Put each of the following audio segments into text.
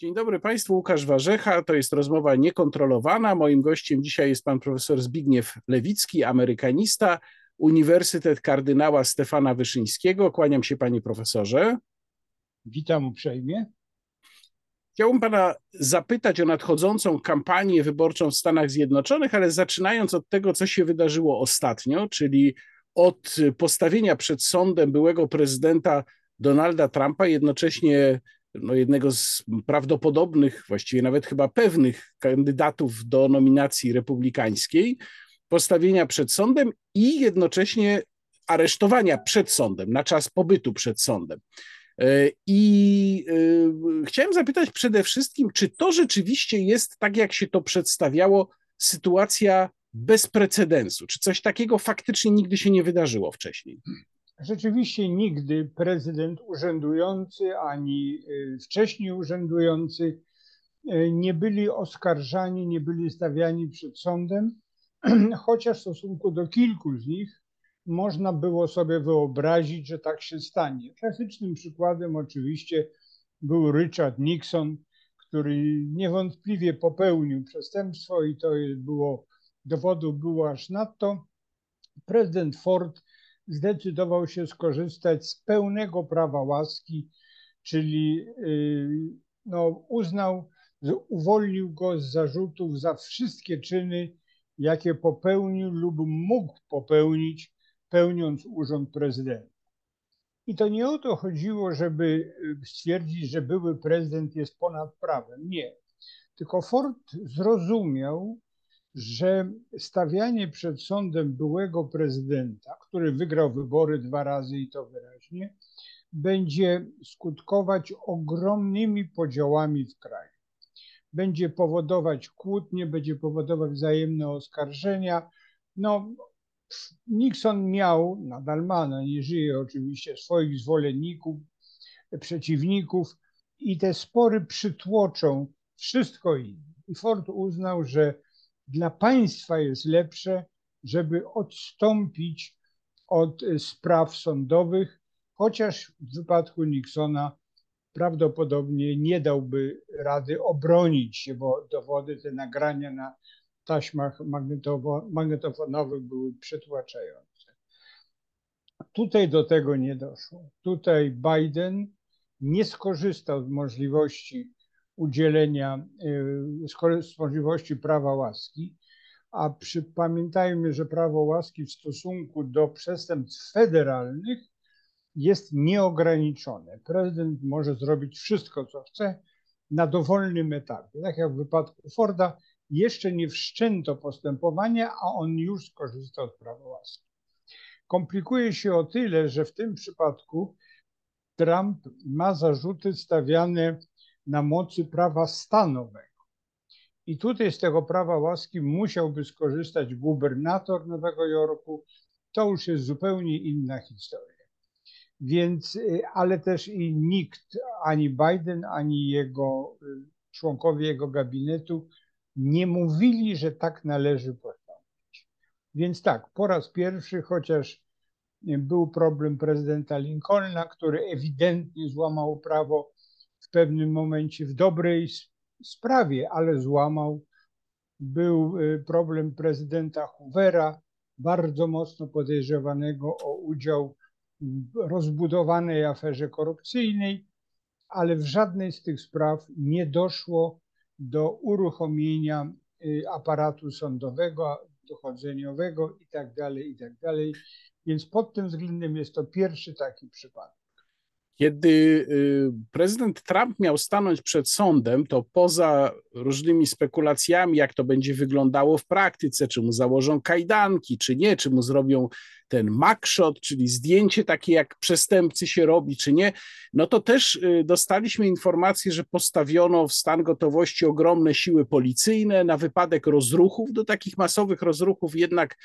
Dzień dobry Państwu, Łukasz Warzecha. To jest rozmowa niekontrolowana. Moim gościem dzisiaj jest pan profesor Zbigniew Lewicki, amerykanista, Uniwersytet Kardynała Stefana Wyszyńskiego. Kłaniam się panie profesorze. Witam uprzejmie. Chciałbym pana zapytać o nadchodzącą kampanię wyborczą w Stanach Zjednoczonych, ale zaczynając od tego, co się wydarzyło ostatnio, czyli od postawienia przed sądem byłego prezydenta Donalda Trumpa, jednocześnie no, jednego z prawdopodobnych, właściwie nawet chyba pewnych kandydatów do nominacji republikańskiej, postawienia przed sądem i jednocześnie aresztowania przed sądem, na czas pobytu przed sądem. E, I e, chciałem zapytać przede wszystkim, czy to rzeczywiście jest, tak jak się to przedstawiało, sytuacja bez precedensu? Czy coś takiego faktycznie nigdy się nie wydarzyło wcześniej? Rzeczywiście nigdy prezydent urzędujący ani y, wcześniej urzędujący y, nie byli oskarżani, nie byli stawiani przed sądem, chociaż w stosunku do kilku z nich można było sobie wyobrazić, że tak się stanie. Klasycznym przykładem oczywiście był Richard Nixon, który niewątpliwie popełnił przestępstwo i to było dowodu było aż nadto. Prezydent Ford zdecydował się skorzystać z pełnego prawa łaski, czyli y, no, uznał, uwolnił go z zarzutów za wszystkie czyny, jakie popełnił lub mógł popełnić, pełniąc urząd prezydenta. I to nie o to chodziło, żeby y, stwierdzić, że były prezydent jest ponad prawem. Nie. Tylko Ford zrozumiał, że stawianie przed sądem byłego prezydenta, który wygrał wybory dwa razy i to wyraźnie, będzie skutkować ogromnymi podziałami w kraju. Będzie powodować kłótnie, będzie powodować wzajemne oskarżenia. No, Nixon miał, nadal ma, no nie żyje oczywiście, swoich zwolenników, przeciwników i te spory przytłoczą wszystko inne. I Ford uznał, że dla państwa jest lepsze, żeby odstąpić od e, spraw sądowych, chociaż w wypadku Nixona prawdopodobnie nie dałby rady obronić się, bo dowody, te nagrania na taśmach magnetofonowych były przytłaczające. Tutaj do tego nie doszło. Tutaj Biden nie skorzystał z możliwości udzielenia, y, możliwości prawa łaski, a przy, pamiętajmy, że prawo łaski w stosunku do przestępstw federalnych jest nieograniczone. Prezydent może zrobić wszystko, co chce na dowolnym etapie. Tak jak w wypadku Forda, jeszcze nie wszczęto postępowania, a on już skorzystał z prawa łaski. Komplikuje się o tyle, że w tym przypadku Trump ma zarzuty stawiane na mocy prawa stanowego. I tutaj z tego prawa łaski musiałby skorzystać gubernator Nowego Jorku. To już jest zupełnie inna historia. Więc, y, ale też i nikt, ani Biden, ani jego y, członkowie jego gabinetu nie mówili, że tak należy postąpić. Więc tak, po raz pierwszy, chociaż był problem prezydenta Lincolna, który ewidentnie złamał prawo, w pewnym momencie w dobrej sprawie, ale złamał. Był y, problem prezydenta Hoovera, bardzo mocno podejrzewanego o udział w rozbudowanej aferze korupcyjnej, ale w żadnej z tych spraw nie doszło do uruchomienia y, aparatu sądowego, dochodzeniowego itd., tak itd. Tak Więc pod tym względem jest to pierwszy taki przypadek. Kiedy y, prezydent Trump miał stanąć przed sądem, to poza różnymi spekulacjami, jak to będzie wyglądało w praktyce, czy mu założą kajdanki, czy nie, czy mu zrobią ten mugshot, czyli zdjęcie takie, jak przestępcy się robi, czy nie, no to też y, dostaliśmy informację, że postawiono w stan gotowości ogromne siły policyjne na wypadek rozruchów. Do takich masowych rozruchów jednak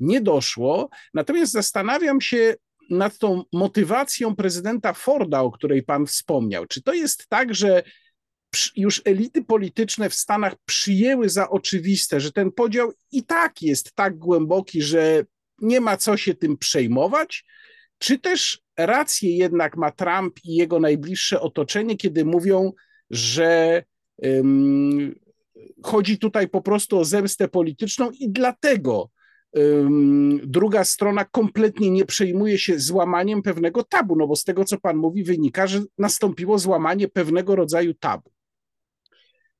nie doszło. Natomiast zastanawiam się, nad tą motywacją prezydenta Forda, o której pan wspomniał. Czy to jest tak, że już elity polityczne w Stanach przyjęły za oczywiste, że ten podział i tak jest tak głęboki, że nie ma co się tym przejmować? Czy też rację jednak ma Trump i jego najbliższe otoczenie, kiedy mówią, że um, chodzi tutaj po prostu o zemstę polityczną i dlatego druga strona kompletnie nie przejmuje się złamaniem pewnego tabu, no bo z tego, co pan mówi, wynika, że nastąpiło złamanie pewnego rodzaju tabu.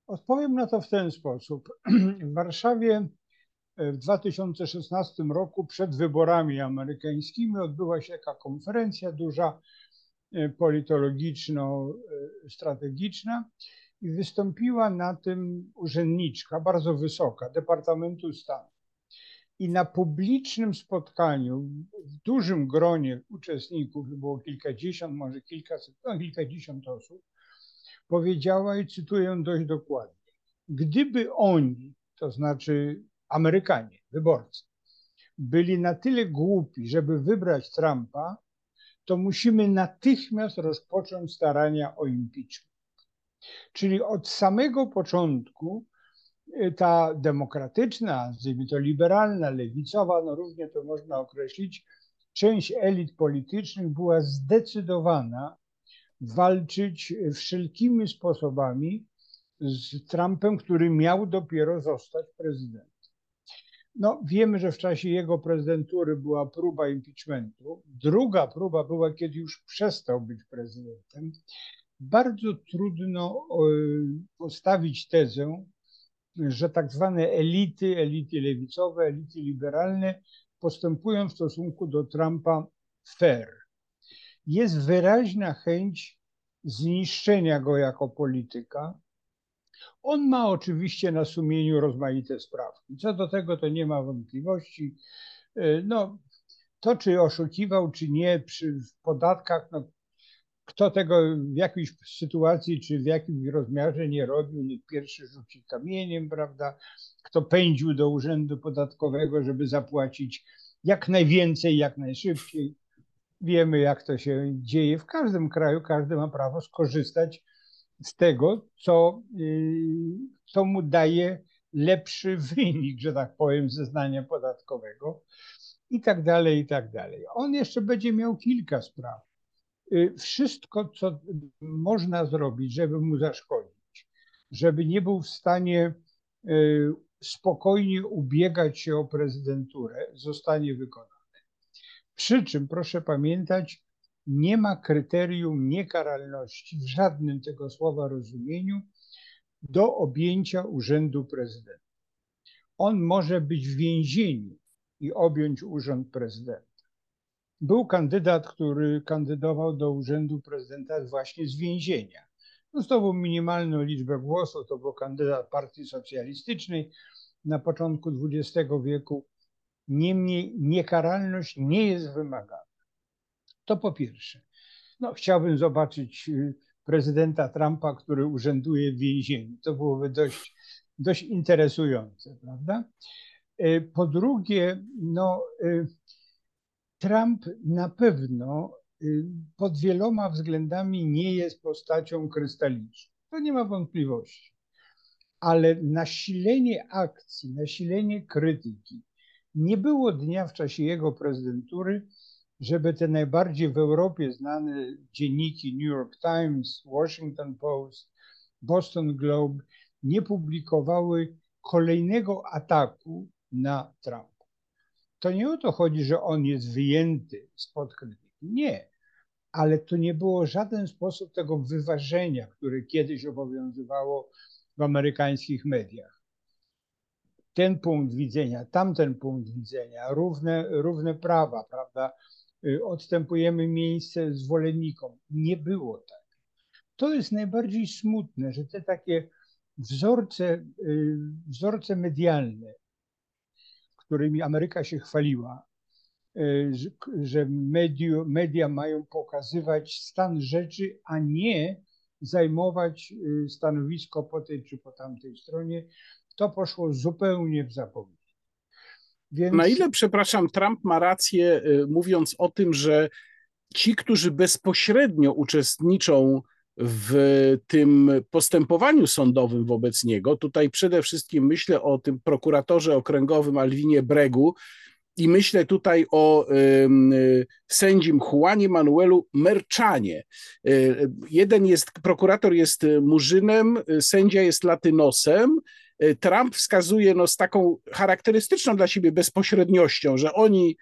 Odpowiem na to w ten sposób. W Warszawie w 2016 roku przed wyborami amerykańskimi odbyła się taka konferencja duża, e, politologiczno-strategiczna i wystąpiła na tym urzędniczka, bardzo wysoka, Departamentu Stanu. I na publicznym spotkaniu, w dużym gronie uczestników, było kilkadziesiąt, może kilkaset, no kilkadziesiąt osób, powiedziała i cytuję dość dokładnie. Gdyby oni, to znaczy Amerykanie, wyborcy, byli na tyle głupi, żeby wybrać Trumpa, to musimy natychmiast rozpocząć starania o impeachment. Czyli od samego początku ta demokratyczna, nazwijmy to liberalna, lewicowa, no równie to można określić, część elit politycznych była zdecydowana walczyć wszelkimi sposobami z Trumpem, który miał dopiero zostać prezydentem. No, wiemy, że w czasie jego prezydentury była próba impeachmentu. Druga próba była, kiedy już przestał być prezydentem. Bardzo trudno postawić tezę, że tak zwane elity, elity lewicowe, elity liberalne postępują w stosunku do Trumpa fair. Jest wyraźna chęć zniszczenia go jako polityka, on ma oczywiście na sumieniu rozmaite sprawki. Co do tego to nie ma wątpliwości. E, no, to czy oszukiwał, czy nie przy podatkach, no, kto tego w jakiejś sytuacji czy w jakimś rozmiarze nie robił, niech pierwszy rzuci kamieniem, prawda? Kto pędził do urzędu podatkowego, żeby zapłacić jak najwięcej, jak najszybciej. Wiemy, jak to się dzieje w każdym kraju, każdy ma prawo skorzystać z tego, co, y, co mu daje lepszy wynik, że tak powiem, zeznania podatkowego i tak dalej, i tak dalej. On jeszcze będzie miał kilka spraw. Y, wszystko, co można zrobić, żeby mu zaszkodzić, żeby nie był w stanie y, spokojnie ubiegać się o prezydenturę, zostanie wykonane. Przy czym proszę pamiętać, nie ma kryterium niekaralności w żadnym tego słowa rozumieniu do objęcia urzędu prezydenta. On może być w więzieniu i objąć urząd prezydenta. Był kandydat, który kandydował do urzędu prezydenta właśnie z więzienia. No, zdobył minimalną liczbę głosów, to był kandydat Partii Socjalistycznej na początku XX wieku. Niemniej niekaralność nie jest wymagana. To po pierwsze. No, chciałbym zobaczyć y, prezydenta Trumpa, który urzęduje w więzieniu. To byłoby dość, dość interesujące, prawda? Y, po drugie, no, y, Trump na pewno pod wieloma względami nie jest postacią krystaliczną. To nie ma wątpliwości. Ale nasilenie akcji, nasilenie krytyki, nie było dnia w czasie jego prezydentury, żeby te najbardziej w Europie znane dzienniki New York Times, Washington Post, Boston Globe nie publikowały kolejnego ataku na Trumpa. To nie o to chodzi, że on jest wyjęty spod krytyki. Nie, ale to nie było żaden sposób tego wyważenia, które kiedyś obowiązywało w amerykańskich mediach. Ten punkt widzenia, tamten punkt widzenia, równe, równe prawa, prawda? Y, odstępujemy miejsce zwolennikom. Nie było tak. To jest najbardziej smutne, że te takie wzorce, y, wzorce medialne, którymi Ameryka się chwaliła, y, że media, mają pokazywać stan rzeczy, a nie zajmować stanowisko po tej czy po tamtej stronie, to poszło zupełnie w zapomnienie. Więc... Na ile, przepraszam, Trump ma rację, y, mówiąc o tym, że ci, którzy bezpośrednio uczestniczą w tym postępowaniu sądowym wobec niego, tutaj przede wszystkim myślę o tym prokuratorze okręgowym Alwinie Bregu I myślę tutaj o sędzim Juanie Manuelu Merczanie. Y, jeden jest, prokurator jest murzynem, sędzia jest latynosem. Trump wskazuje no, z taką charakterystyczną dla siebie bezpośredniością, że oni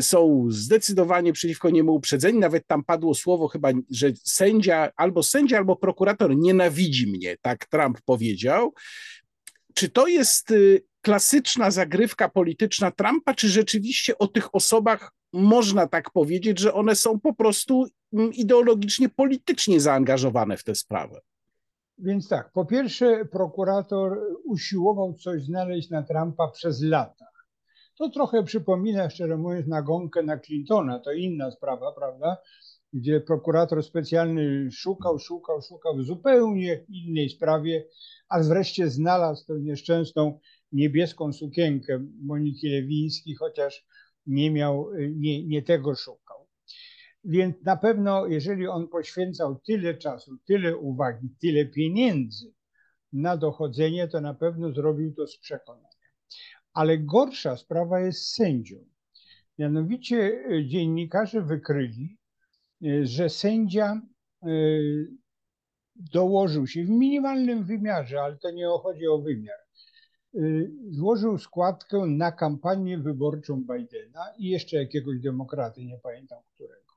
są zdecydowanie przeciwko niemu uprzedzeni. Nawet tam padło słowo chyba, że sędzia albo sędzia, albo prokurator nienawidzi mnie, tak Trump powiedział. Czy to jest klasyczna zagrywka polityczna Trumpa, czy rzeczywiście o tych osobach można tak powiedzieć, że one są po prostu mm, ideologicznie, politycznie zaangażowane w tę sprawę? Więc tak, po pierwsze, prokurator usiłował coś znaleźć na Trumpa przez lata. To trochę przypomina, szczerze mówiąc, nagonkę na Clintona. To inna sprawa, prawda? Gdzie prokurator specjalny szukał, szukał, szukał w zupełnie innej sprawie, a wreszcie znalazł tę nieszczęsną niebieską sukienkę Moniki Lewińskiej, chociaż nie miał, nie, nie tego szukał. Więc na pewno, jeżeli on poświęcał tyle czasu, tyle uwagi, tyle pieniędzy na dochodzenie, to na pewno zrobił to z przekonania. Ale gorsza sprawa jest z sędzią. Mianowicie e, dziennikarze wykryli, e, że sędzia e, dołożył się w minimalnym wymiarze, ale to nie chodzi o wymiar, Y, złożył składkę na kampanię wyborczą Bidena i jeszcze jakiegoś demokraty, nie pamiętam którego.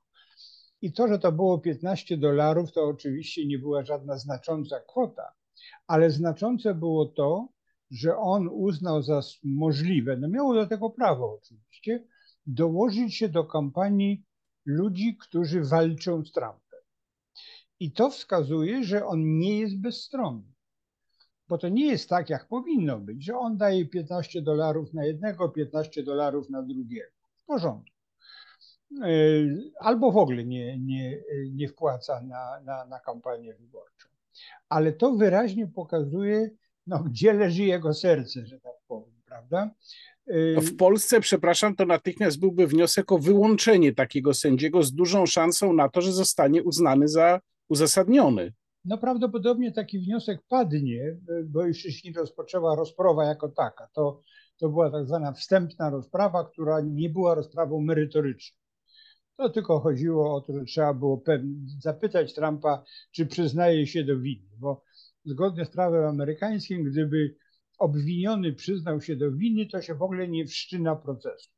I to, że to było 15 dolarów, to oczywiście nie była żadna znacząca kwota, ale znaczące było to, że on uznał za możliwe, no miało do tego prawo oczywiście, dołożyć się do kampanii ludzi, którzy walczą z Trumpem. I to wskazuje, że on nie jest bezstronny bo to nie jest tak, jak powinno być, że on daje 15 dolarów na jednego, 15 dolarów na drugiego. W porządku. E, albo w ogóle nie, nie, nie wpłaca na, na, na kampanię wyborczą. Ale to wyraźnie pokazuje, no, gdzie leży jego serce, że tak powiem, prawda? No w Polsce, przepraszam, to natychmiast byłby wniosek o wyłączenie takiego sędziego z dużą szansą na to, że zostanie uznany za uzasadniony. No prawdopodobnie taki wniosek padnie, bo już nie rozpoczęła rozprawa jako taka. To, to była tak zwana wstępna rozprawa, która nie była rozprawą merytoryczną. To tylko chodziło o to, że trzeba było zapytać Trumpa, czy przyznaje się do winy, bo zgodnie z prawem amerykańskim, gdyby obwiniony przyznał się do winy, to się w ogóle nie wszczyna procesu.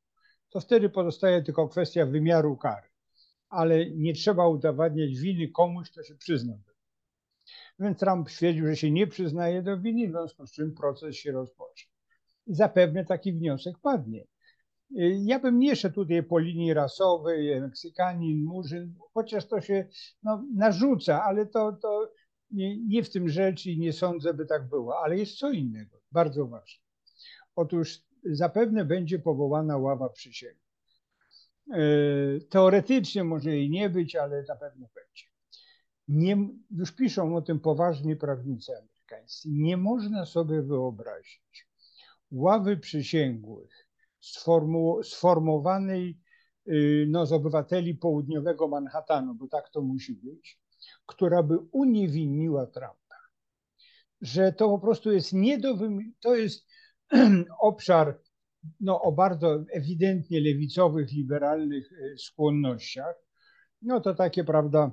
To wtedy pozostaje tylko kwestia wymiaru kary, ale nie trzeba udowadniać winy komuś, kto się przyznał więc Trump stwierdził, że się nie przyznaje do winy, w związku z czym proces się rozpocznie. Zapewne taki wniosek padnie. Ja bym nie szedł tutaj po linii rasowej, Meksykanin, Murzyn, chociaż to się no, narzuca, ale to, to nie, nie w tym rzecz i nie sądzę, by tak było. Ale jest co innego, bardzo ważne. Otóż zapewne będzie powołana ława przysięgłych. E, teoretycznie może jej nie być, ale na pewno będzie nie, już piszą o tym poważni prawnicy amerykańscy, nie można sobie wyobrazić ławy przysięgłych sformu, sformowanej y, no, z obywateli południowego Manhattanu, bo tak to musi być, która by uniewinniła Trumpa. Że to po prostu jest nie do to jest obszar no, o bardzo ewidentnie lewicowych, liberalnych y, skłonnościach. No to takie, prawda,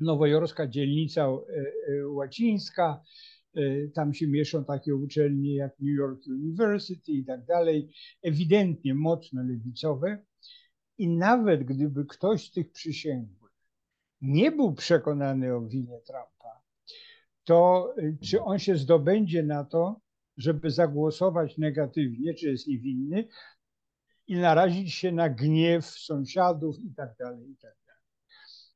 nowojorska dzielnica e, e, łacińska, e, tam się mieszczą takie uczelnie jak New York University i tak dalej, ewidentnie mocno lewicowe. I nawet gdyby ktoś z tych przysięgłych nie był przekonany o winie Trumpa, to czy on się zdobędzie na to, żeby zagłosować negatywnie, czy jest niewinny i narazić się na gniew sąsiadów i tak dalej, i tak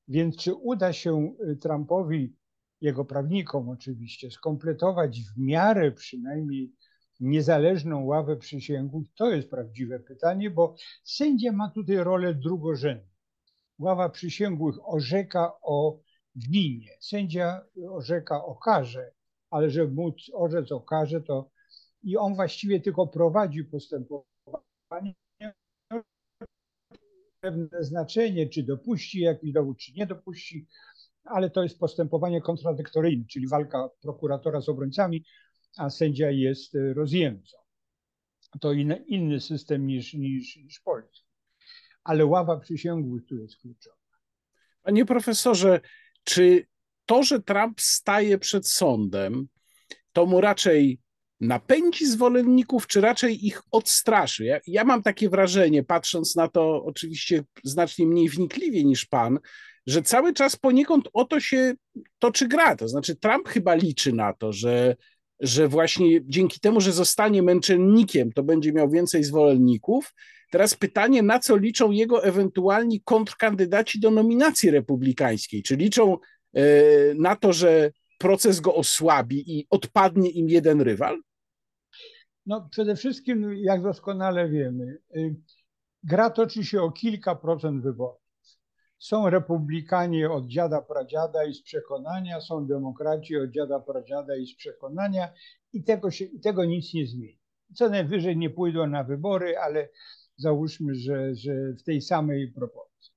więc czy uda się y, Trumpowi, jego prawnikom oczywiście, skompletować w miarę przynajmniej niezależną ławę przysięgłych, to jest prawdziwe pytanie, bo sędzia ma tutaj rolę drugorzędną. Ława przysięgłych orzeka o winie, sędzia orzeka o karze, ale żeby móc orzec o karze, to i on właściwie tylko prowadzi postępowanie, pewne znaczenie, czy dopuści jakiś dowód, czy nie dopuści, ale to jest postępowanie kontradyktoryjne, czyli walka prokuratora z obrońcami, a sędzia jest rozjemcą. to inny, inny system niż, niż, niż polski. Ale ława przysięgłych tu jest kluczowa. Panie profesorze, czy to, że Trump staje przed sądem, to mu raczej napędzi zwolenników, czy raczej ich odstraszy? Ja, ja, mam takie wrażenie, patrząc na to oczywiście znacznie mniej wnikliwie niż pan, że cały czas poniekąd o to się toczy gra. To znaczy, Trump chyba liczy na to, że, że właśnie dzięki temu, że zostanie męczennikiem, to będzie miał więcej zwolenników. Teraz pytanie, na co liczą jego ewentualni kontrkandydaci do nominacji republikańskiej? Czy liczą e, na to, że proces go osłabi i odpadnie im jeden rywal? No przede wszystkim, jak doskonale wiemy, y, gra toczy się o kilka procent wyborów. Są republikanie od dziada pradziada i z przekonania, są demokraci od dziada pradziada i z przekonania i tego, się, tego nic nie zmieni. Co najwyżej nie pójdą na wybory, ale załóżmy, że, że w tej samej proporcji.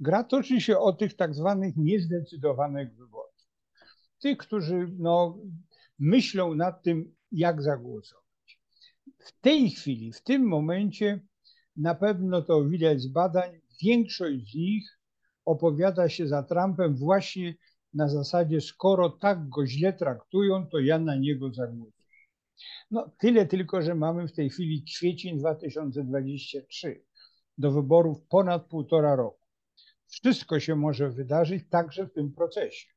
Gra toczy się o tych tak zwanych niezdecydowanych wyborców. Tych, którzy no, myślą nad tym, jak zagłosować. W tej chwili, w tym momencie, na pewno to widać z badań, większość z nich opowiada się za Trumpem właśnie na zasadzie, skoro tak go źle traktują, to ja na niego zagłosuję. No tyle tylko, że mamy w tej chwili kwiecień 2023, do wyborów ponad półtora roku. Wszystko się może wydarzyć także w tym procesie.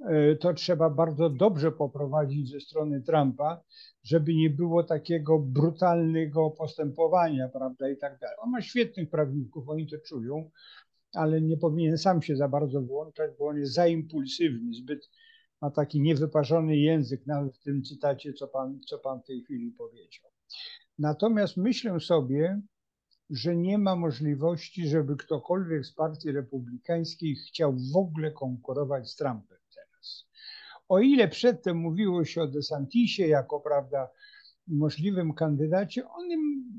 E, to trzeba bardzo dobrze poprowadzić ze strony Trumpa, żeby nie było takiego brutalnego postępowania, prawda, i tak dalej. On ma świetnych prawników, oni to czują, ale nie powinien sam się za bardzo włączać, bo on jest za impulsywny, zbyt ma taki niewyparzony język, nawet w tym cytacie, co pan, co pan w tej chwili powiedział. Natomiast myślę sobie, że nie ma możliwości, żeby ktokolwiek z partii republikańskiej chciał w ogóle konkurować z Trumpem teraz. O ile przedtem mówiło się o DeSantisie jako, prawda, możliwym kandydacie, on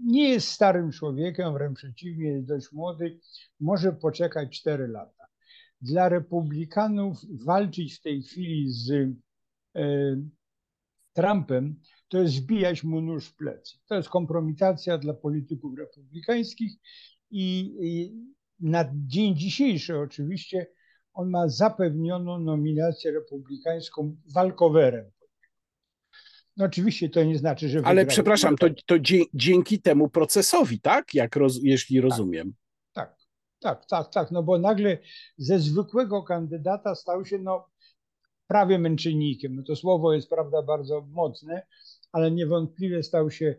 nie jest starym człowiekiem, wręcz przeciwnie, jest dość młody, może poczekać 4 lata. Dla republikanów walczyć w tej chwili z e, Trumpem to jest zbijać mu nóż w plecy. To jest kompromitacja dla polityków republikańskich i, i na dzień dzisiejszy oczywiście on ma zapewnioną nominację republikańską walkowerem no oczywiście to nie znaczy, że. Ale przepraszam, to, to dzięki temu procesowi, tak? Jak roz, jeśli tak. rozumiem. Tak, tak, tak. No bo nagle ze zwykłego kandydata stał się no, prawie męczennikiem. No to słowo jest prawda bardzo mocne, ale niewątpliwie stał się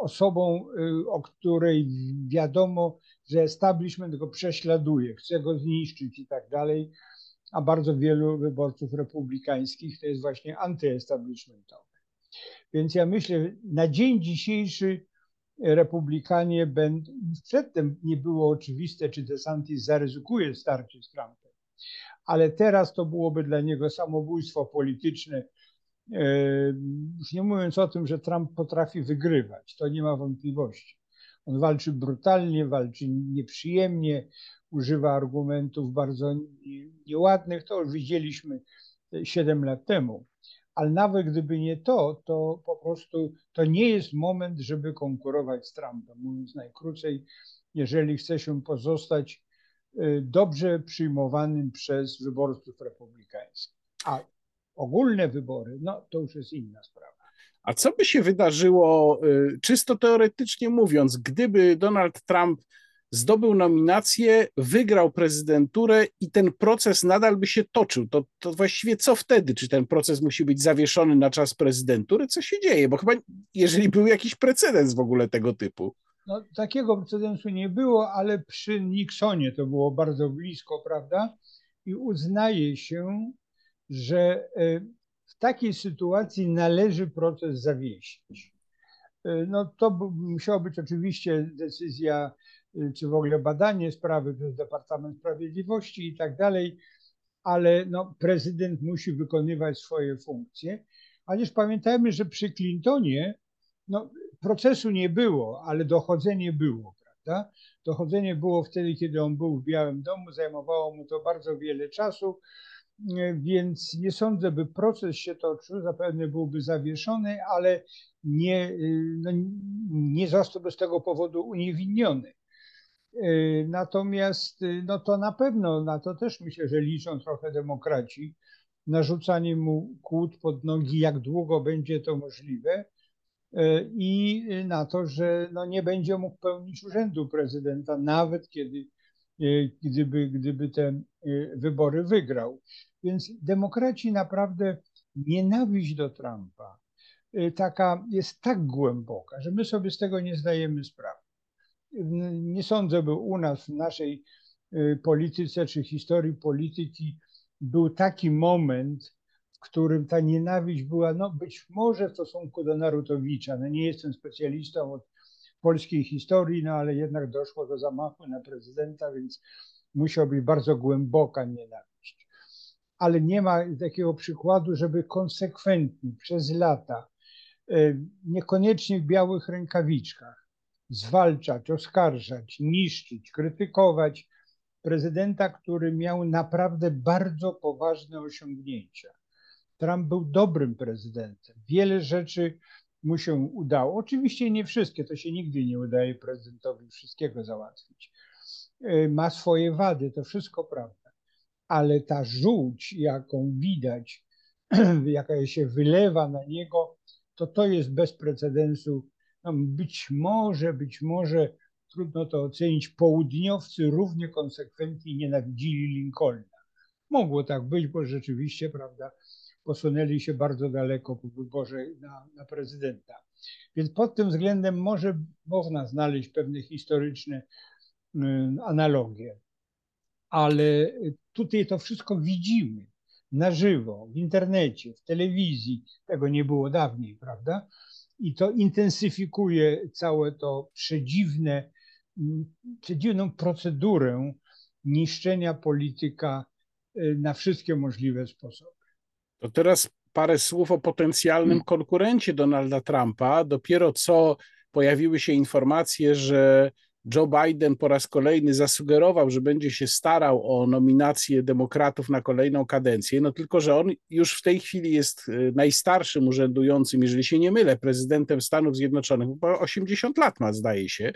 osobą, y, o której wiadomo, że establishment go prześladuje, chce go zniszczyć i tak dalej, a bardzo wielu wyborców republikańskich to jest właśnie antyestablishmentowe. Więc ja myślę, na dzień dzisiejszy republikanie będą, przedtem nie było oczywiste, czy DeSantis zaryzykuje starcie z Trumpem, ale teraz to byłoby dla niego samobójstwo polityczne. E, już nie mówiąc o tym, że Trump potrafi wygrywać, to nie ma wątpliwości. On walczy brutalnie, walczy nieprzyjemnie, używa argumentów bardzo nieładnych. To już widzieliśmy 7 lat temu ale nawet gdyby nie to, to po prostu to nie jest moment, żeby konkurować z Trumpem. Mówiąc najkrócej, jeżeli chce się pozostać y, dobrze przyjmowanym przez wyborców republikańskich. A ogólne wybory, no to już jest inna sprawa. A co by się wydarzyło, y, czysto teoretycznie mówiąc, gdyby Donald Trump zdobył nominację, wygrał prezydenturę i ten proces nadal by się toczył. To, to właściwie co wtedy? Czy ten proces musi być zawieszony na czas prezydentury? Co się dzieje? Bo chyba, jeżeli był jakiś precedens w ogóle tego typu. No, takiego precedensu nie było, ale przy Nixonie to było bardzo blisko, prawda? I uznaje się, że e, w takiej sytuacji należy proces zawiesić. E, no to musiała być oczywiście decyzja czy w ogóle badanie sprawy przez Departament Sprawiedliwości i tak dalej, ale no, prezydent musi wykonywać swoje funkcje. Chociaż pamiętajmy, że przy Clintonie no, procesu nie było, ale dochodzenie było, prawda? Dochodzenie było wtedy, kiedy on był w Białym Domu, zajmowało mu to bardzo wiele czasu. więc nie sądzę, by proces się toczył, zapewne byłby zawieszony, ale nie, no, nie zostałby z tego powodu uniewinniony. Natomiast no to na pewno, na to też myślę, że liczą trochę demokraci, narzucanie mu kłód pod nogi, jak długo będzie to możliwe i na to, że no nie będzie mógł pełnić urzędu prezydenta, nawet kiedy, gdyby, gdyby te wybory wygrał. Więc demokraci naprawdę nienawiść do Trumpa taka jest tak głęboka, że my sobie z tego nie zdajemy sprawy. Nie sądzę, by u nas, w naszej y, polityce czy historii polityki był taki moment, w którym ta nienawiść była, no być może w stosunku do Narutowicza. No nie jestem specjalistą od polskiej historii, no ale jednak doszło do zamachu na prezydenta, więc musiał być bardzo głęboka nienawiść ale nie ma takiego przykładu, żeby konsekwentnie przez lata, e, niekoniecznie w białych rękawiczkach, zwalczać, oskarżać, niszczyć, krytykować prezydenta, który miał naprawdę bardzo poważne osiągnięcia. Trump był dobrym prezydentem. Wiele rzeczy mu się udało. Oczywiście nie wszystkie, to się nigdy nie udaje prezydentowi wszystkiego załatwić. E, ma swoje wady, to wszystko prawda ale ta żółć, jaką widać, jaka się wylewa na niego, to to jest bez precedensu. No, być może, być może, trudno to ocenić, południowcy równie konsekwentnie nienawidzili Lincolna. Mogło tak być, bo rzeczywiście, prawda, posunęli się bardzo daleko po wyborze na, na prezydenta. Więc pod tym względem może można znaleźć pewne historyczne y, analogie ale tutaj to wszystko widzimy na żywo, w internecie, w telewizji. Tego nie było dawniej, prawda? I to intensyfikuje całe to przedziwne, przedziwną procedurę niszczenia polityka y, na wszystkie możliwe sposoby. To teraz parę słów o potencjalnym konkurencie Donalda Trumpa. Dopiero co pojawiły się informacje, że Joe Biden po raz kolejny zasugerował, że będzie się starał o nominację demokratów na kolejną kadencję, no tylko, że on już w tej chwili jest y, najstarszym urzędującym, jeżeli się nie mylę, prezydentem Stanów Zjednoczonych, bo 80 lat ma, zdaje się.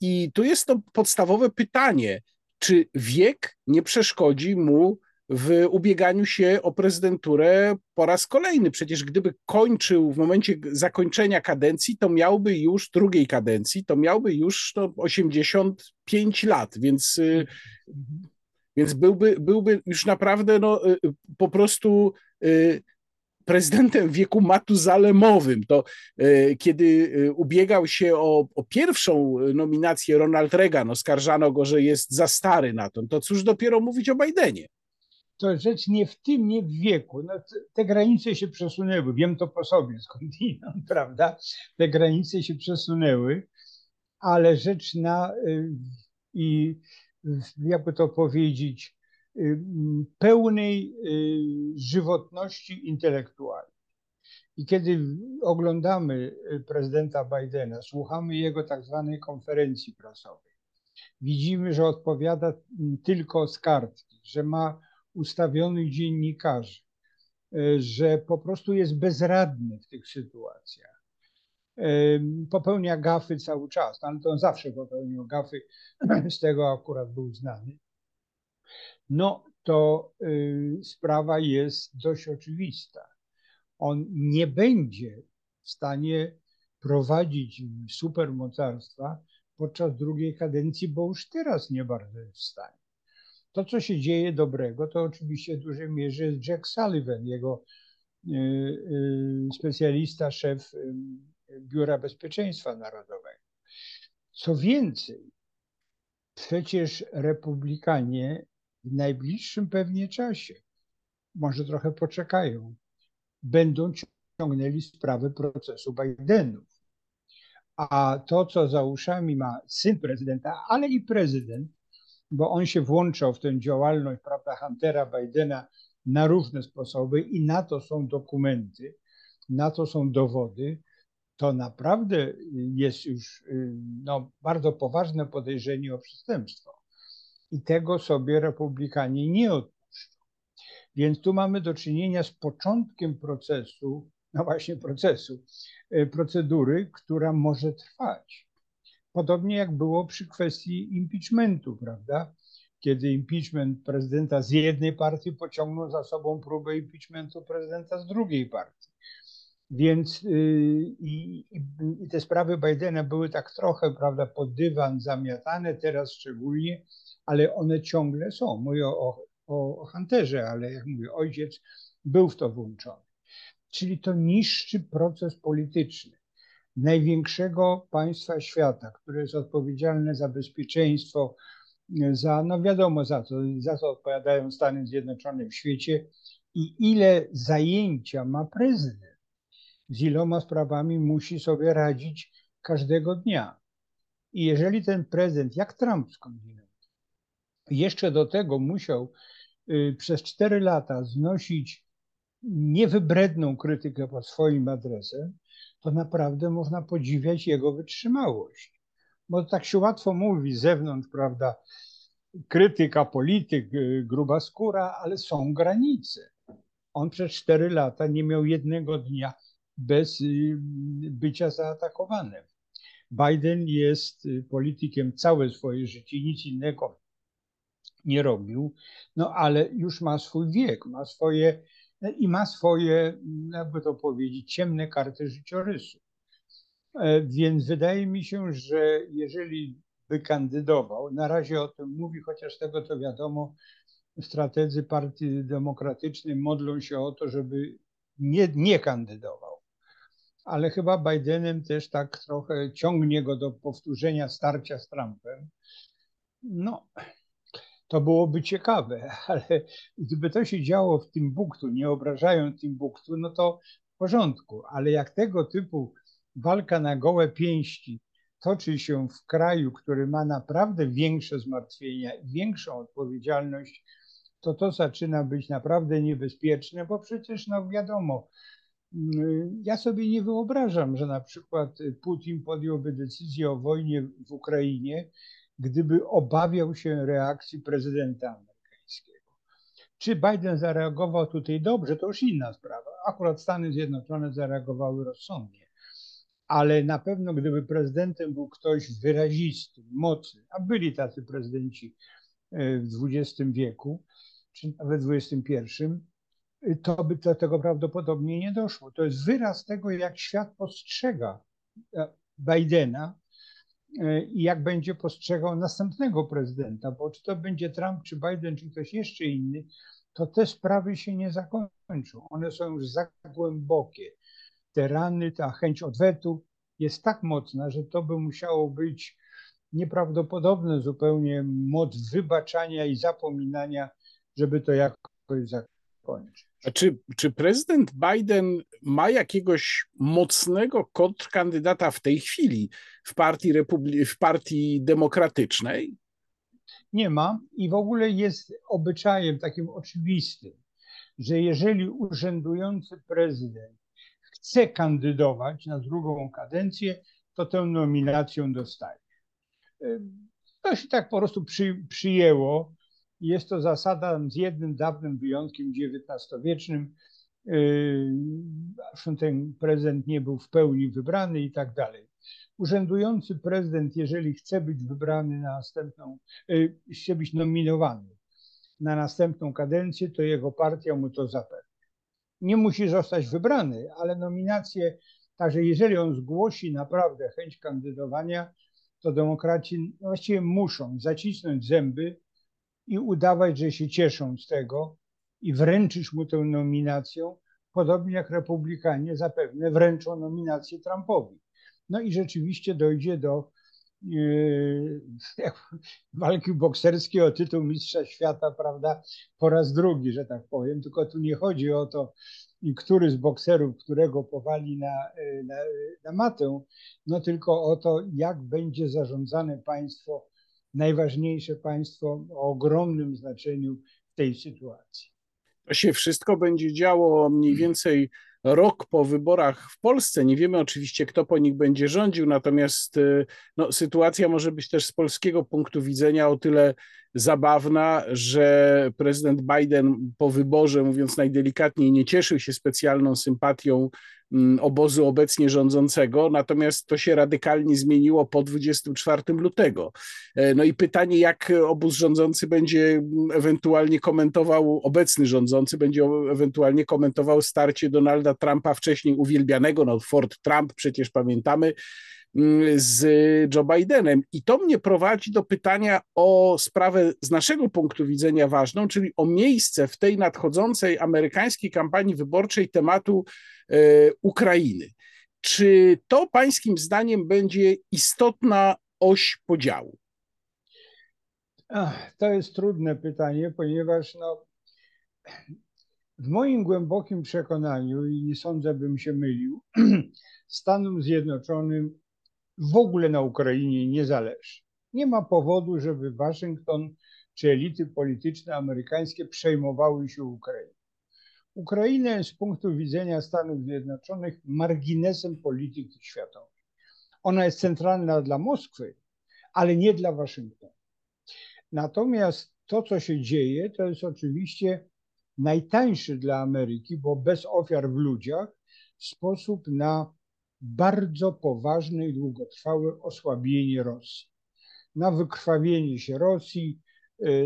I tu jest to podstawowe pytanie, czy wiek nie przeszkodzi mu w ubieganiu się o prezydenturę po raz kolejny. Przecież gdyby kończył w momencie zakończenia kadencji, to miałby już drugiej kadencji, to miałby już no, 85 lat, więc, y, więc byłby, byłby już naprawdę no, y, po prostu y, prezydentem w wieku matuzalemowym. To kiedy ubiegał się o, o, pierwszą nominację Ronald Reagan, oskarżano go, że jest za stary na to. To cóż dopiero mówić o Bidenie to rzecz nie w tym, nie w wieku. No, te granice się przesunęły, wiem to po sobie skądinąd, prawda? Te granice się przesunęły, ale rzecz na y, i jakby to powiedzieć, y, pełnej y, żywotności intelektualnej. I kiedy oglądamy prezydenta Bidena, słuchamy jego tak zwanej konferencji prasowej, widzimy, że odpowiada tylko z kartki, że ma ustawionych dziennikarzy, e, że po prostu jest bezradny w tych sytuacjach. E, popełnia gafy cały czas, no, ale to on zawsze popełniał gafy, z tego akurat był znany. No to e, sprawa jest dość oczywista. On nie będzie w stanie prowadzić supermocarstwa podczas drugiej kadencji, bo już teraz nie bardzo jest w stanie. To, co się dzieje dobrego, to oczywiście w dużej mierze jest Jack Sullivan, jego y, y, specjalista, szef y, Biura Bezpieczeństwa Narodowego. Co więcej, przecież republikanie w najbliższym pewnie czasie, może trochę poczekają, będą ciągnęli sprawę procesu Bidenów. A to, co za uszami ma syn prezydenta, ale i prezydent, bo on się włączał w tę działalność prawda, Huntera Bidena na różne sposoby i na to są dokumenty, na to są dowody, to naprawdę jest już y, no, bardzo poważne podejrzenie o przestępstwo. I tego sobie republikanie nie odpuszczą. Więc tu mamy do czynienia z początkiem procesu, no właśnie procesu, e, procedury, która może trwać. Podobnie jak było przy kwestii impeachmentu, prawda? Kiedy impeachment prezydenta z jednej partii pociągnął za sobą próbę impeachmentu prezydenta z drugiej partii. Więc yy, i, i, te sprawy Bidena były tak trochę, prawda, pod dywan zamiatane, teraz szczególnie, ale one ciągle są. Mówię o, o, o Hunterze, ale jak mówię, ojciec był w to włączony. Czyli to niszczy proces polityczny największego państwa świata, które jest odpowiedzialne za bezpieczeństwo, za, no wiadomo za co, za co odpowiadają Stany Zjednoczone w świecie i ile zajęcia ma prezydent, z iloma sprawami musi sobie radzić każdego dnia. I jeżeli ten prezydent, jak Trump skądinąd, jeszcze do tego musiał y, przez cztery lata znosić niewybredną krytykę pod swoim adresem, to naprawdę można podziwiać jego wytrzymałość. Bo tak się łatwo mówi z zewnątrz, prawda, krytyka, polityk, y, gruba skóra, ale są granice. On przez cztery lata nie miał jednego dnia bez y, bycia zaatakowanym. Biden jest y, politykiem całe swoje życie, nic innego nie robił, no ale już ma swój wiek, ma swoje i ma swoje, jakby to powiedzieć, ciemne karty życiorysu. E, więc wydaje mi się, że jeżeli by kandydował, na razie o tym mówi, chociaż tego to wiadomo, strategzy Partii Demokratycznej modlą się o to, żeby nie, nie kandydował. Ale chyba Bidenem też tak trochę ciągnie go do powtórzenia starcia z Trumpem. No, to byłoby ciekawe, ale gdyby to się działo w Timbuktu, nie obrażając Timbuktu, no to w porządku, ale jak tego typu walka na gołe pięści toczy się w kraju, który ma naprawdę większe zmartwienia i większą odpowiedzialność, to to zaczyna być naprawdę niebezpieczne, bo przecież no wiadomo, mm, ja sobie nie wyobrażam, że na przykład Putin podjąłby decyzję o wojnie w Ukrainie, gdyby obawiał się reakcji prezydenta amerykańskiego. Czy Biden zareagował tutaj dobrze, to już inna sprawa. Akurat Stany Zjednoczone zareagowały rozsądnie. Ale na pewno, gdyby prezydentem był ktoś wyrazisty, mocny, a byli tacy prezydenci e, w XX wieku, czy nawet w XXI, to by do tego prawdopodobnie nie doszło. To jest wyraz tego, jak świat postrzega e, Bidena E, i jak będzie postrzegał następnego prezydenta, bo czy to będzie Trump, czy Biden, czy ktoś jeszcze inny, to te sprawy się nie zakończą. One są już za głębokie. Te rany, ta chęć odwetu jest tak mocna, że to by musiało być nieprawdopodobne zupełnie moc wybaczania i zapominania, żeby to jakoś zakończyć. Czy, czy prezydent Biden ma jakiegoś mocnego kontrkandydata w tej chwili w partii, Republi- w partii demokratycznej? Nie ma i w ogóle jest obyczajem takim oczywistym, że jeżeli urzędujący prezydent chce kandydować na drugą kadencję, to tę nominację dostaje. To się tak po prostu przy, przyjęło jest to zasada z jednym dawnym wyjątkiem XIX-wiecznym. Yy, ten prezydent nie był w pełni wybrany i tak dalej. Urzędujący prezydent, jeżeli chce być wybrany na następną, yy, chce być nominowany na następną kadencję, to jego partia mu to zapewni. Nie musi zostać wybrany, ale nominację, także jeżeli on zgłosi naprawdę chęć kandydowania, to demokraci właściwie muszą zacisnąć zęby i udawać, że się cieszą z tego i wręczysz mu tę nominację, podobnie jak republikanie zapewne wręczą nominację Trumpowi. No i rzeczywiście dojdzie do yy, walki bokserskiej o tytuł mistrza świata, prawda, po raz drugi, że tak powiem, tylko tu nie chodzi o to, który z bokserów, którego powali na, na, na matę, no tylko o to, jak będzie zarządzane państwo najważniejsze państwo o ogromnym znaczeniu w tej sytuacji. To się wszystko będzie działo mniej więcej rok po wyborach w Polsce. Nie wiemy oczywiście, kto po nich będzie rządził, natomiast y, no, sytuacja może być też z polskiego punktu widzenia o tyle zabawna, że prezydent Biden po wyborze, mówiąc najdelikatniej, nie cieszył się specjalną sympatią obozu obecnie rządzącego, natomiast to się radykalnie zmieniło po 24 lutego. E, no i pytanie, jak obóz rządzący będzie mm, ewentualnie komentował, obecny rządzący będzie ewentualnie komentował starcie Donalda Trumpa, wcześniej uwielbianego, no Ford Trump przecież pamiętamy, Mm, z Joe Bidenem. I to mnie prowadzi do pytania o sprawę z naszego punktu widzenia ważną, czyli o miejsce w tej nadchodzącej amerykańskiej kampanii wyborczej tematu Ukrainy. Czy to pańskim zdaniem będzie istotna oś podziału? To jest trudne pytanie, ponieważ no, w moim głębokim przekonaniu, i nie sądzę, bym się mylił, Stanom Zjednoczonym w ogóle na Ukrainie nie zależy. Nie ma powodu, żeby Waszyngton czy elity polityczne amerykańskie przejmowały się Ukrainą. Ukraina z punktu widzenia Stanów Zjednoczonych marginesem polityki światowej. Ona jest centralna dla Moskwy, ale nie dla Waszyngtonu. Natomiast to, co się dzieje, to jest oczywiście najtańszy dla Ameryki, bo bez ofiar w ludziach, sposób na bardzo poważne i długotrwałe osłabienie Rosji. Na wykrwawienie się Rosji,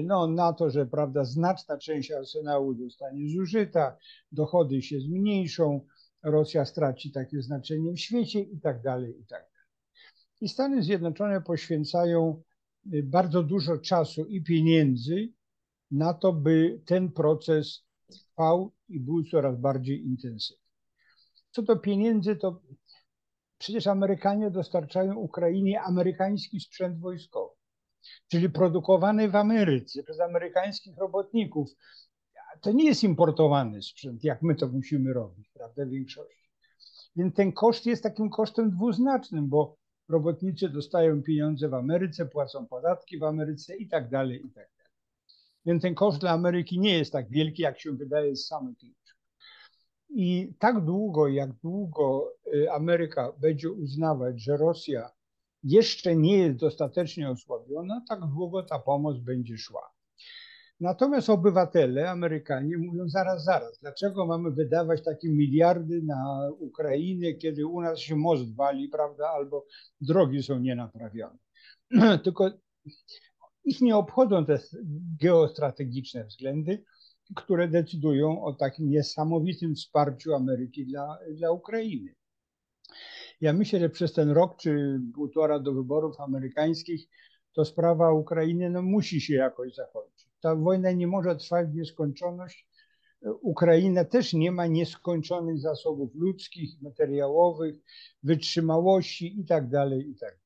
no, na to, że prawda, znaczna część arsenału zostanie zużyta, dochody się zmniejszą, Rosja straci takie znaczenie w świecie i tak dalej, i tak dalej. I Stany Zjednoczone poświęcają y, bardzo dużo czasu i pieniędzy na to, by ten proces trwał i był coraz bardziej intensywny. Co do pieniędzy, to Przecież Amerykanie dostarczają Ukrainie amerykański sprzęt wojskowy, czyli produkowany w Ameryce przez amerykańskich robotników. To nie jest importowany sprzęt, jak my to musimy robić, prawda, w większości. Więc ten koszt jest takim kosztem dwuznacznym, bo robotnicy dostają pieniądze w Ameryce, płacą podatki w Ameryce i tak dalej, i tak dalej. Więc ten koszt dla Ameryki nie jest tak wielki, jak się wydaje z samych liczb. I tak długo, jak długo y, Ameryka będzie uznawać, że Rosja jeszcze nie jest dostatecznie osłabiona, tak długo ta pomoc będzie szła. Natomiast obywatele, Amerykanie mówią zaraz, zaraz, dlaczego mamy wydawać takie miliardy na Ukrainę, kiedy u nas się most wali, prawda, albo drogi są nienaprawione. Tylko ich nie obchodzą te geostrategiczne względy, które decydują o takim niesamowitym wsparciu Ameryki dla, dla Ukrainy. Ja myślę, że przez ten rok czy półtora do wyborów amerykańskich to sprawa Ukrainy no, musi się jakoś zakończyć. Ta wojna nie może trwać w nieskończoność. Ukraina też nie ma nieskończonych zasobów ludzkich, materiałowych, wytrzymałości itd. Tak itd. Tak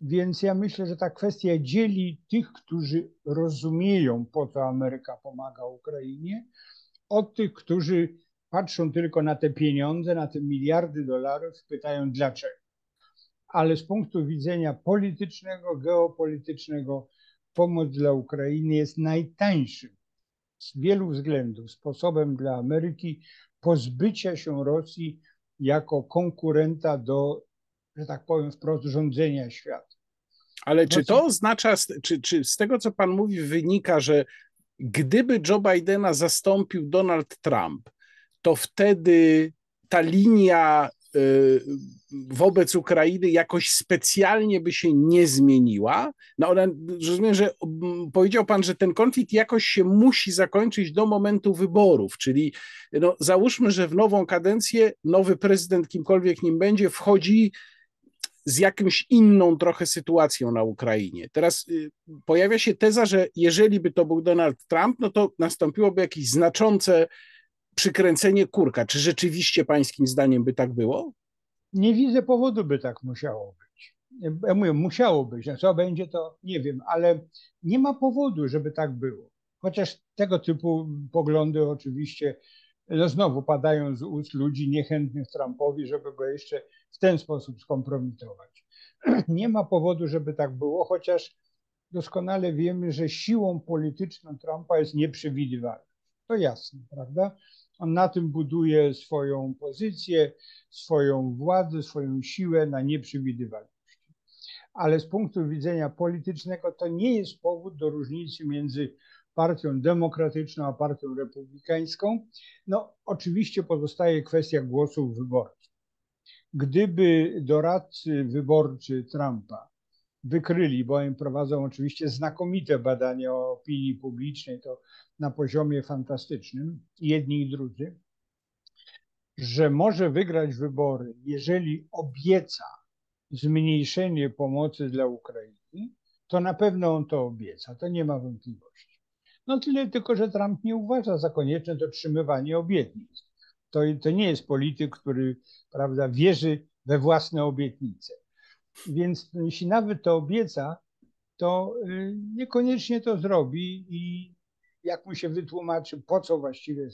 więc ja myślę, że ta kwestia dzieli tych, którzy rozumieją, po co Ameryka pomaga Ukrainie, od tych, którzy patrzą tylko na te pieniądze, na te miliardy dolarów, pytają dlaczego. Ale z punktu widzenia politycznego, geopolitycznego, pomoc dla Ukrainy jest najtańszym z wielu względów sposobem dla Ameryki pozbycia się Rosji jako konkurenta do że tak powiem wprost, rządzenia światem. Ale czy to oznacza, czy, czy z tego, co pan mówi, wynika, że gdyby Joe Bidena zastąpił Donald Trump, to wtedy ta linia y, wobec Ukrainy jakoś specjalnie by się nie zmieniła. No ona, rozumiem, że powiedział pan, że ten konflikt jakoś się musi zakończyć do momentu wyborów, czyli no, załóżmy, że w nową kadencję nowy prezydent, kimkolwiek nim będzie, wchodzi z jakimś inną trochę sytuacją na Ukrainie. Teraz y, pojawia się teza, że jeżeli by to był Donald Trump, no to nastąpiłoby jakieś znaczące przykręcenie kurka. Czy rzeczywiście pańskim zdaniem by tak było? Nie widzę powodu, by tak musiało być. Ja mówię, musiało być. Co będzie, to nie wiem, ale nie ma powodu, żeby tak było. Chociaż tego typu poglądy oczywiście no znowu padają z ust ludzi niechętnych Trumpowi, żeby go jeszcze w ten sposób skompromitować. Nie ma powodu, żeby tak było, chociaż doskonale wiemy, że siłą polityczną Trumpa jest nieprzewidywalność. To jasne, prawda? On na tym buduje swoją pozycję, swoją władzę, swoją siłę na nieprzewidywalności. Ale z punktu widzenia politycznego to nie jest powód do różnicy między partią demokratyczną a partią republikańską. No, oczywiście pozostaje kwestia głosów wyborców. Gdyby doradcy wyborczy Trumpa wykryli, bo im prowadzą oczywiście znakomite badania opinii publicznej, to na poziomie fantastycznym, jedni i drudzy, że może wygrać wybory, jeżeli obieca zmniejszenie pomocy dla Ukrainy, to na pewno on to obieca, to nie ma wątpliwości. No tyle tylko, że Trump nie uważa za konieczne dotrzymywanie obietnic. To, to nie jest polityk, który prawda, wierzy we własne obietnice. Więc jeśli nawet to obieca, to y, niekoniecznie to zrobi i jak mu się wytłumaczy, po co właściwie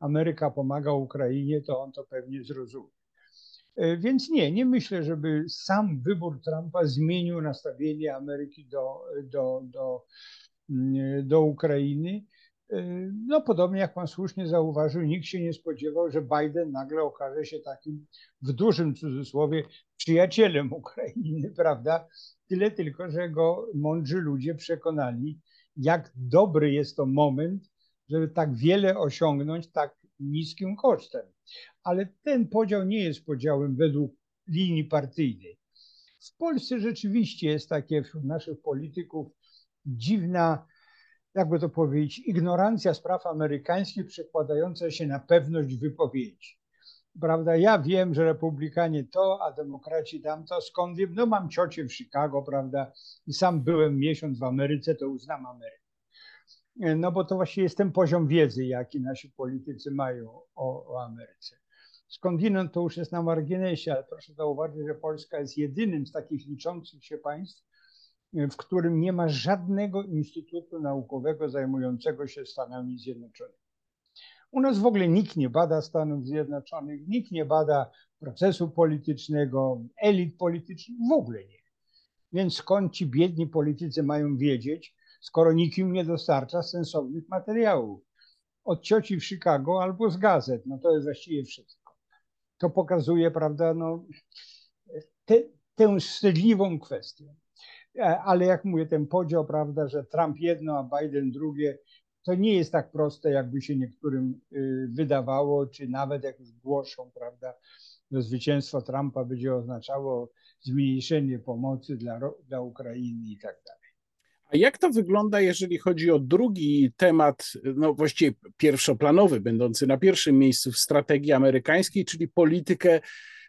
Ameryka pomaga Ukrainie, to on to pewnie zrozumie. Y, więc nie, nie myślę, żeby sam wybór Trumpa zmienił nastawienie Ameryki do, do, do, mm, do Ukrainy. Y, no podobnie jak pan słusznie zauważył, nikt się nie spodziewał, że Biden nagle okaże się takim w dużym cudzysłowie przyjacielem Ukrainy, prawda? Tyle tylko, że go mądrzy ludzie przekonali, jak dobry jest to moment, żeby tak wiele osiągnąć tak niskim kosztem. Ale ten podział nie jest podziałem według linii partyjnej. W Polsce rzeczywiście jest takie wśród naszych polityków dziwna jakby to powiedzieć, ignorancja spraw amerykańskich przekładająca się na pewność wypowiedzi. Prawda, ja wiem, że republikanie to, a demokraci tamto, skąd wiem, no mam ciocię w Chicago, prawda, i sam byłem miesiąc w Ameryce, to uznam Amerykę. No bo to właśnie jest ten poziom wiedzy, jaki nasi politycy mają o, o Ameryce. Skądinąd to już jest na marginesie, ale proszę zauważyć, że Polska jest jedynym z takich liczących się państw, w którym nie ma żadnego instytutu naukowego zajmującego się Stanami Zjednoczonymi. U nas w ogóle nikt nie bada Stanów Zjednoczonych, nikt nie bada procesu politycznego, elit politycznych, w ogóle nie. Więc skąd ci biedni politycy mają wiedzieć, skoro nikt im nie dostarcza sensownych materiałów? Od cioci w Chicago albo z gazet. No to jest właściwie wszystko. To pokazuje, prawda, no, te, tę wstydliwą kwestię. E, ale jak mówię, ten podział, prawda, że Trump jedno, a Biden drugie, to nie jest tak proste, jakby się niektórym y, wydawało, czy nawet jak już głoszą, prawda, zwycięstwo Trumpa będzie oznaczało zmniejszenie pomocy dla, dla Ukrainy i tak dalej. A jak to wygląda, jeżeli chodzi o drugi temat, no właściwie pierwszoplanowy, będący na pierwszym miejscu w strategii amerykańskiej, czyli politykę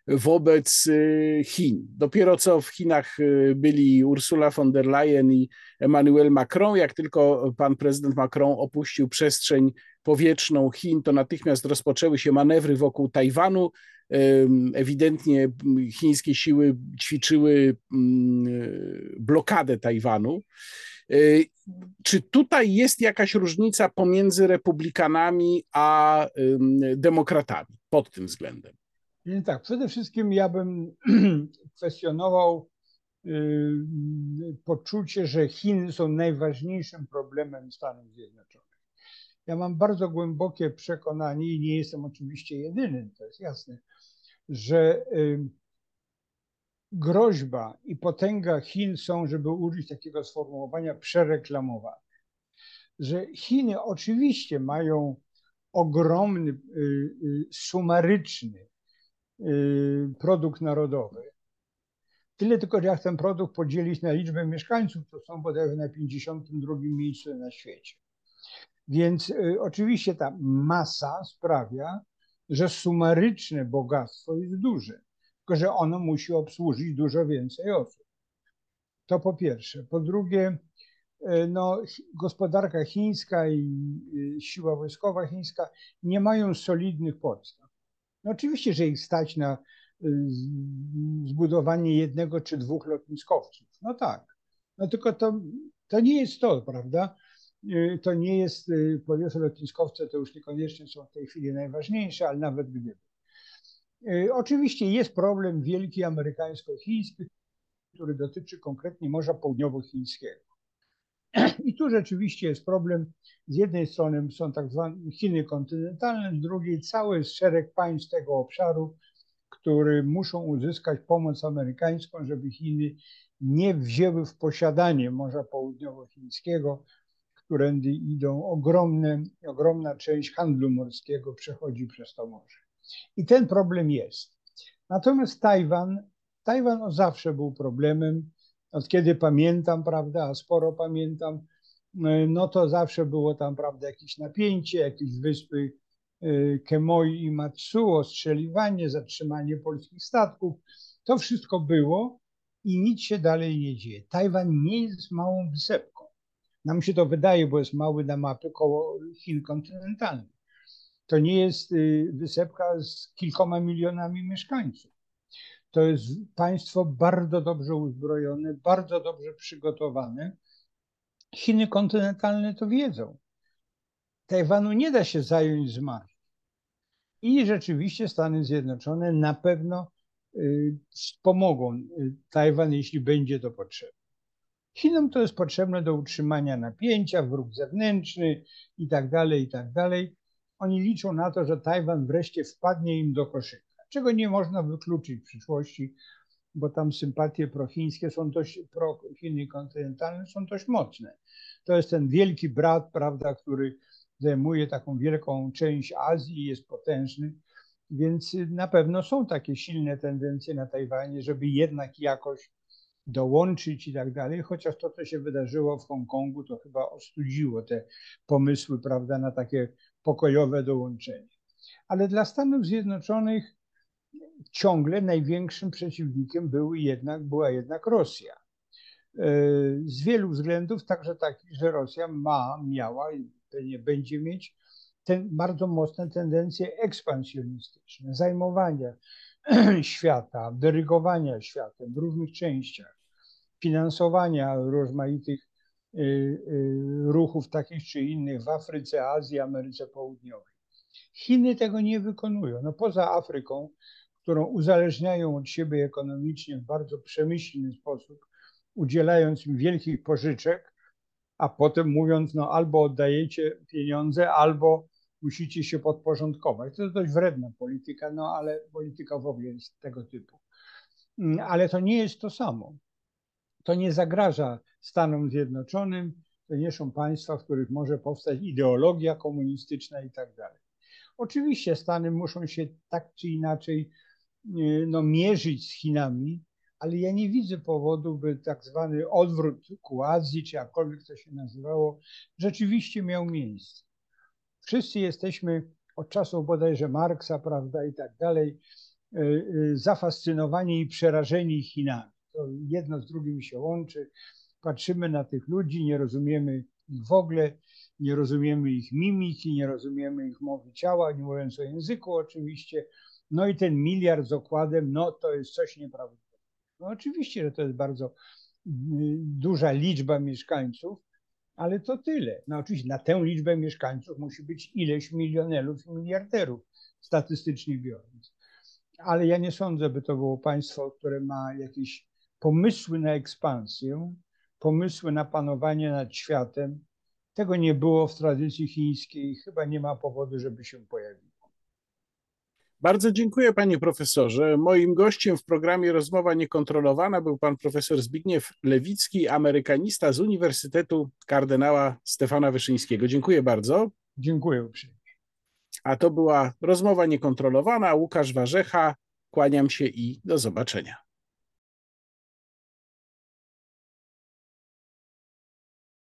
wobec y, Chin. Dopiero co w Chinach y, byli Ursula von der Leyen i Emmanuel Macron. Jak tylko pan prezydent Macron opuścił przestrzeń powietrzną Chin, to natychmiast rozpoczęły się manewry wokół Tajwanu. Ewidentnie chińskie siły ćwiczyły blokadę Tajwanu. Y, czy tutaj jest jakaś różnica pomiędzy republikanami a demokratami pod tym względem? Więc tak, przede wszystkim ja bym kwestionował y, poczucie, że Chiny są najważniejszym problemem Stanów Zjednoczonych. Ja mam bardzo głębokie przekonanie i nie jestem oczywiście jedynym, to jest jasne, że y, groźba i potęga Chin są, żeby użyć takiego sformułowania, przereklamowane. Że Chiny oczywiście mają ogromny, y, sumaryczny produkt narodowy. Tyle tylko, że jak ten produkt podzielić na liczbę mieszkańców, to są bodajże na 52 miejscu na świecie. Więc y, oczywiście ta masa sprawia, że sumaryczne bogactwo jest duże, tylko że ono musi obsłużyć dużo więcej osób. To po pierwsze. Po drugie, y, no, gospodarka chińska i siła wojskowa chińska nie mają solidnych podstaw. No oczywiście, że ich stać na y, zbudowanie jednego czy dwóch lotniskowców. No tak. No tylko to, to nie jest to, prawda? Y, to nie jest, y, powiedzmy, lotniskowce to już niekoniecznie są w tej chwili najważniejsze, ale nawet gdyby. Oczywiście jest problem wielki amerykańsko-chiński, który dotyczy konkretnie Morza Południowochińskiego. I tu rzeczywiście jest problem. Z jednej strony są tak zwane Chiny kontynentalne, z drugiej cały szereg państw tego obszaru, które muszą uzyskać pomoc amerykańską, żeby Chiny nie wzięły w posiadanie Morza Południowochińskiego, którędy idą ogromne, ogromna część handlu morskiego przechodzi przez to morze. I ten problem jest. Natomiast Tajwan, Tajwan zawsze był problemem, od kiedy pamiętam, prawda, a sporo pamiętam, no to zawsze było tam, prawda, jakieś napięcie, jakieś wyspy y, Kemoi i Matsu, ostrzeliwanie, zatrzymanie polskich statków. To wszystko było i nic się dalej nie dzieje. Tajwan nie jest małą wysepką. Nam się to wydaje, bo jest mały na mapie koło Chin kontynentalnych. To nie jest y, wysepka z kilkoma milionami mieszkańców. To jest państwo bardzo dobrze uzbrojone, bardzo dobrze przygotowane. Chiny kontynentalne to wiedzą. Tajwanu nie da się zająć z Mars. I rzeczywiście Stany Zjednoczone na pewno y, pomogą y, Tajwan, jeśli będzie to potrzebne. Chinom to jest potrzebne do utrzymania napięcia, wróg zewnętrzny i tak dalej, i tak dalej. Oni liczą na to, że Tajwan wreszcie wpadnie im do koszyka, czego nie można wykluczyć w przyszłości, bo tam sympatie prochińskie są dość, pro Chiny kontynentalne są dość mocne. To jest ten wielki brat, prawda, który zajmuje taką wielką część Azji jest potężny, więc na pewno są takie silne tendencje na Tajwanie, żeby jednak jakoś dołączyć i tak dalej, chociaż to, co się wydarzyło w Hongkongu, to chyba ostudziło te pomysły, prawda, na takie pokojowe dołączenie. Ale dla Stanów Zjednoczonych ciągle największym przeciwnikiem był jednak, była jednak Rosja. E, z wielu względów, także takich, że Rosja ma, miała i będzie mieć ten, bardzo mocne tendencje ekspansjonistyczne, zajmowania świata, dyrygowania światem w różnych częściach, finansowania rozmaitych y, y, ruchów takich czy innych w Afryce, Azji, Ameryce Południowej. Chiny tego nie wykonują. No poza Afryką, którą uzależniają od siebie ekonomicznie w bardzo przemyślny sposób, udzielając im wielkich pożyczek, a potem mówiąc, no albo oddajecie pieniądze, albo musicie się podporządkować. To dość wredna polityka, no ale polityka w ogóle jest tego typu. Mm, ale to nie jest to samo. To nie zagraża Stanom Zjednoczonym, to nie są państwa, w których może powstać ideologia komunistyczna i tak dalej. Oczywiście Stany muszą się tak czy inaczej no, mierzyć z Chinami, ale ja nie widzę powodu, by tak zwany odwrót ku Azji, czy jakkolwiek to się nazywało, rzeczywiście miał miejsce. Wszyscy jesteśmy od czasów bodajże Marksa, prawda, i tak dalej, y, y, zafascynowani i przerażeni Chinami. To jedno z drugim się łączy. Patrzymy na tych ludzi, nie rozumiemy ich w ogóle, nie rozumiemy ich mimiki, nie rozumiemy ich mowy ciała, nie mówiąc o języku oczywiście. No i ten miliard z okładem, no to jest coś nieprawdopodobnego. No oczywiście, że to jest bardzo y, duża liczba mieszkańców, ale to tyle. No oczywiście na tę liczbę mieszkańców musi być ileś milionerów i miliarderów, statystycznie biorąc. Ale ja nie sądzę, by to było państwo, które ma jakieś pomysły na ekspansję, pomysły na panowanie nad światem. Tego nie było w tradycji chińskiej, chyba nie ma powodu, żeby się pojawiło. Bardzo dziękuję panie profesorze. Moim gościem w programie Rozmowa Niekontrolowana był pan profesor Zbigniew Lewicki, amerykanista z Uniwersytetu Kardynała Stefana Wyszyńskiego. Dziękuję bardzo. Dziękuję uprzejmie. A to była Rozmowa Niekontrolowana. Łukasz Warzecha. Kłaniam się i do zobaczenia.